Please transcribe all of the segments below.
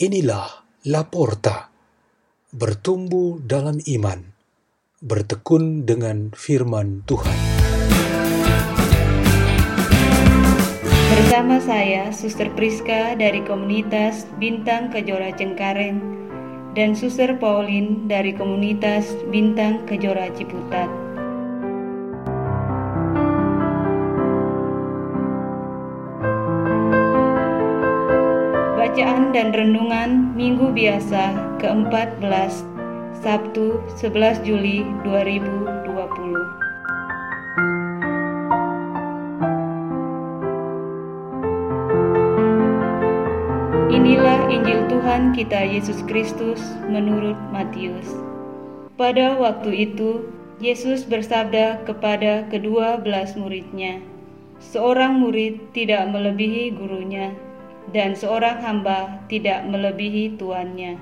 Inilah Laporta, bertumbuh dalam iman, bertekun dengan firman Tuhan. Bersama saya, Suster Priska dari komunitas Bintang Kejora Cengkareng dan Suster Pauline dari komunitas Bintang Kejora Ciputat. Dan Renungan Minggu Biasa ke-14 Sabtu 11 Juli 2020 Inilah Injil Tuhan kita Yesus Kristus menurut Matius. Pada waktu itu, Yesus bersabda kepada kedua belas muridnya, Seorang murid tidak melebihi gurunya, dan seorang hamba tidak melebihi tuannya.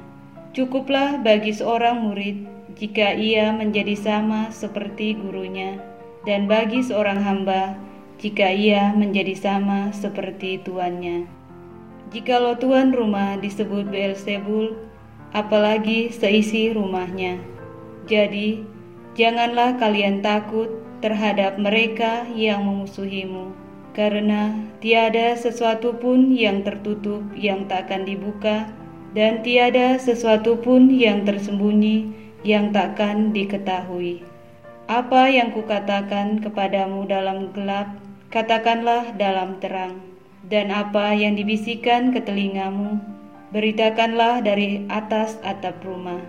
Cukuplah bagi seorang murid jika ia menjadi sama seperti gurunya, dan bagi seorang hamba jika ia menjadi sama seperti tuannya. Jikalau tuan rumah disebut Beelzebul, apalagi seisi rumahnya. Jadi, janganlah kalian takut terhadap mereka yang memusuhimu, karena tiada sesuatu pun yang tertutup yang takkan dibuka, dan tiada sesuatu pun yang tersembunyi yang takkan diketahui. Apa yang kukatakan kepadamu dalam gelap, katakanlah dalam terang dan apa yang dibisikkan ke telingamu, beritakanlah dari atas atap rumah.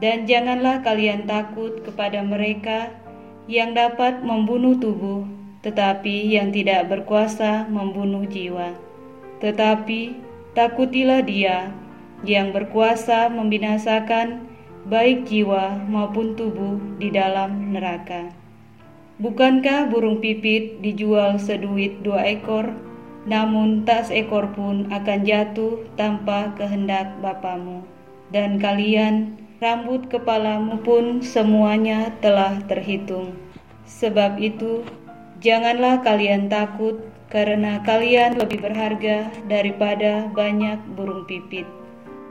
Dan janganlah kalian takut kepada mereka yang dapat membunuh tubuh, tetapi yang tidak berkuasa membunuh jiwa. Tetapi takutilah dia yang berkuasa membinasakan baik jiwa maupun tubuh di dalam neraka. Bukankah burung pipit dijual seduit dua ekor? namun tak seekor pun akan jatuh tanpa kehendak Bapamu. Dan kalian, rambut kepalamu pun semuanya telah terhitung. Sebab itu, janganlah kalian takut, karena kalian lebih berharga daripada banyak burung pipit.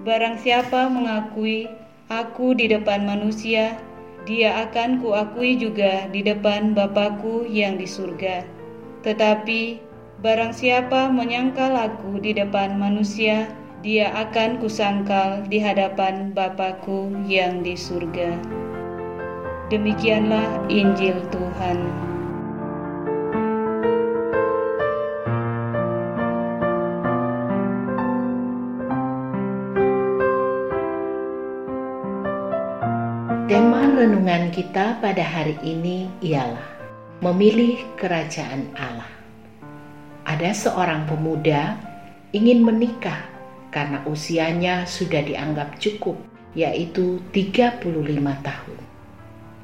Barang siapa mengakui aku di depan manusia, dia akan kuakui juga di depan Bapakku yang di surga. Tetapi Barang siapa menyangkal aku di depan manusia, dia akan kusangkal di hadapan Bapakku yang di surga. Demikianlah Injil Tuhan. Tema renungan kita pada hari ini ialah memilih kerajaan Allah. Ada seorang pemuda ingin menikah karena usianya sudah dianggap cukup, yaitu 35 tahun.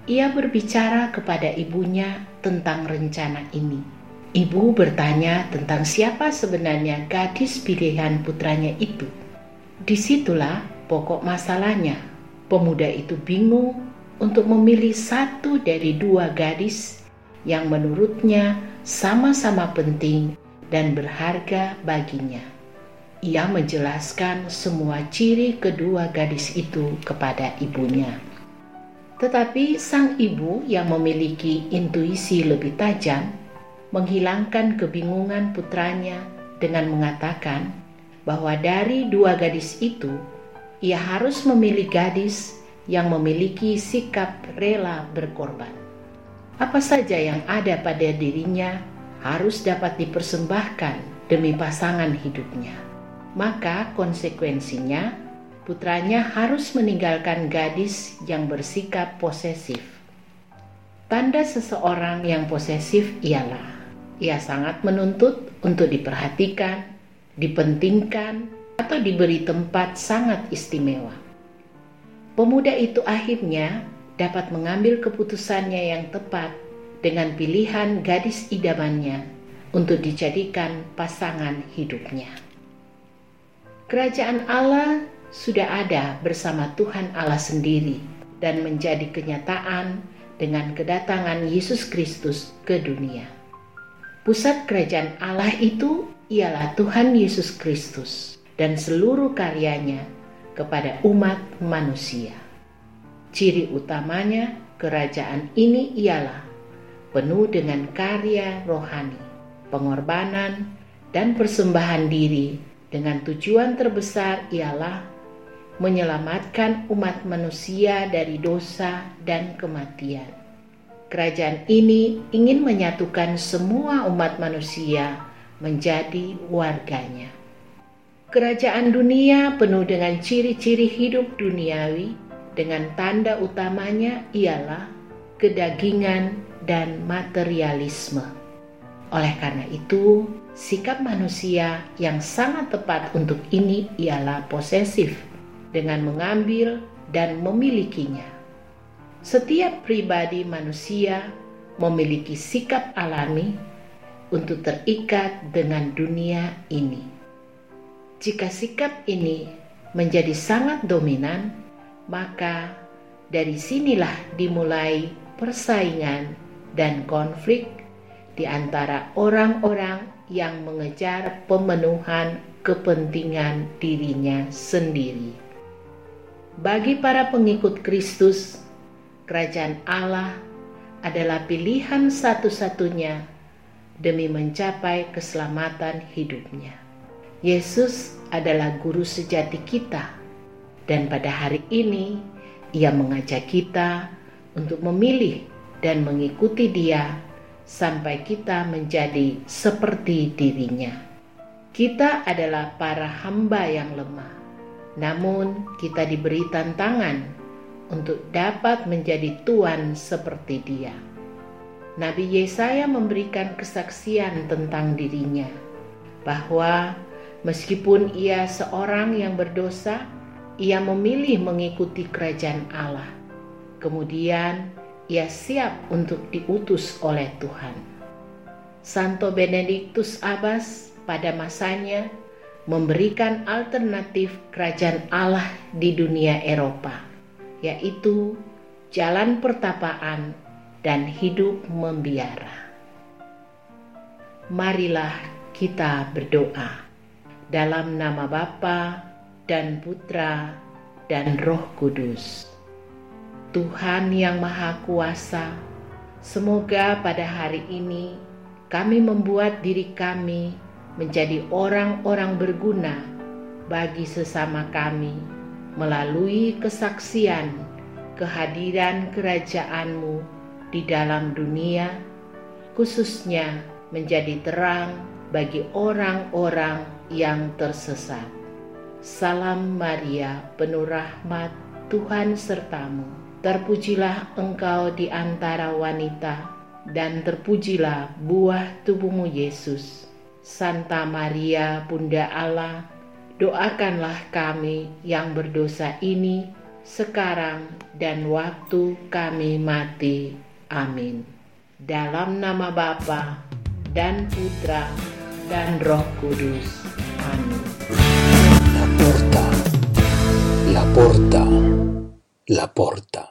Ia berbicara kepada ibunya tentang rencana ini. Ibu bertanya tentang siapa sebenarnya gadis pilihan putranya itu. Di situlah pokok masalahnya. Pemuda itu bingung untuk memilih satu dari dua gadis yang menurutnya sama-sama penting dan berharga baginya. Ia menjelaskan semua ciri kedua gadis itu kepada ibunya. Tetapi sang ibu yang memiliki intuisi lebih tajam menghilangkan kebingungan putranya dengan mengatakan bahwa dari dua gadis itu ia harus memilih gadis yang memiliki sikap rela berkorban. Apa saja yang ada pada dirinya harus dapat dipersembahkan demi pasangan hidupnya. Maka konsekuensinya, putranya harus meninggalkan gadis yang bersikap posesif. Tanda seseorang yang posesif ialah ia sangat menuntut untuk diperhatikan, dipentingkan, atau diberi tempat sangat istimewa. Pemuda itu akhirnya dapat mengambil keputusannya yang tepat dengan pilihan gadis idamannya untuk dijadikan pasangan hidupnya. Kerajaan Allah sudah ada bersama Tuhan Allah sendiri dan menjadi kenyataan dengan kedatangan Yesus Kristus ke dunia. Pusat kerajaan Allah itu ialah Tuhan Yesus Kristus dan seluruh karyanya kepada umat manusia. Ciri utamanya kerajaan ini ialah penuh dengan karya rohani, pengorbanan, dan persembahan diri dengan tujuan terbesar ialah menyelamatkan umat manusia dari dosa dan kematian. Kerajaan ini ingin menyatukan semua umat manusia menjadi warganya. Kerajaan dunia penuh dengan ciri-ciri hidup duniawi, dengan tanda utamanya ialah kedagingan dan materialisme. Oleh karena itu, sikap manusia yang sangat tepat untuk ini ialah posesif, dengan mengambil dan memilikinya. Setiap pribadi manusia memiliki sikap alami untuk terikat dengan dunia ini. Jika sikap ini menjadi sangat dominan, maka dari sinilah dimulai persaingan dan konflik di antara orang-orang yang mengejar pemenuhan kepentingan dirinya sendiri. Bagi para pengikut Kristus, kerajaan Allah adalah pilihan satu-satunya demi mencapai keselamatan hidupnya. Yesus adalah guru sejati kita, dan pada hari ini Ia mengajak kita untuk memilih dan mengikuti Dia sampai kita menjadi seperti dirinya. Kita adalah para hamba yang lemah, namun kita diberi tantangan untuk dapat menjadi tuan seperti Dia. Nabi Yesaya memberikan kesaksian tentang dirinya bahwa meskipun ia seorang yang berdosa, ia memilih mengikuti kerajaan Allah. Kemudian ia siap untuk diutus oleh Tuhan. Santo Benediktus Abbas pada masanya memberikan alternatif kerajaan Allah di dunia Eropa, yaitu jalan pertapaan dan hidup membiara. Marilah kita berdoa dalam nama Bapa dan Putra dan Roh Kudus. Tuhan yang Maha Kuasa, semoga pada hari ini kami membuat diri kami menjadi orang-orang berguna bagi sesama kami melalui kesaksian kehadiran kerajaan-Mu di dalam dunia, khususnya menjadi terang bagi orang-orang yang tersesat. Salam Maria, penuh rahmat, Tuhan sertamu Terpujilah engkau di antara wanita, dan terpujilah buah tubuhmu Yesus. Santa Maria, Bunda Allah, doakanlah kami yang berdosa ini sekarang dan waktu kami mati. Amin. Dalam nama Bapa dan Putra dan. Amin. La porta, la porta, la porta.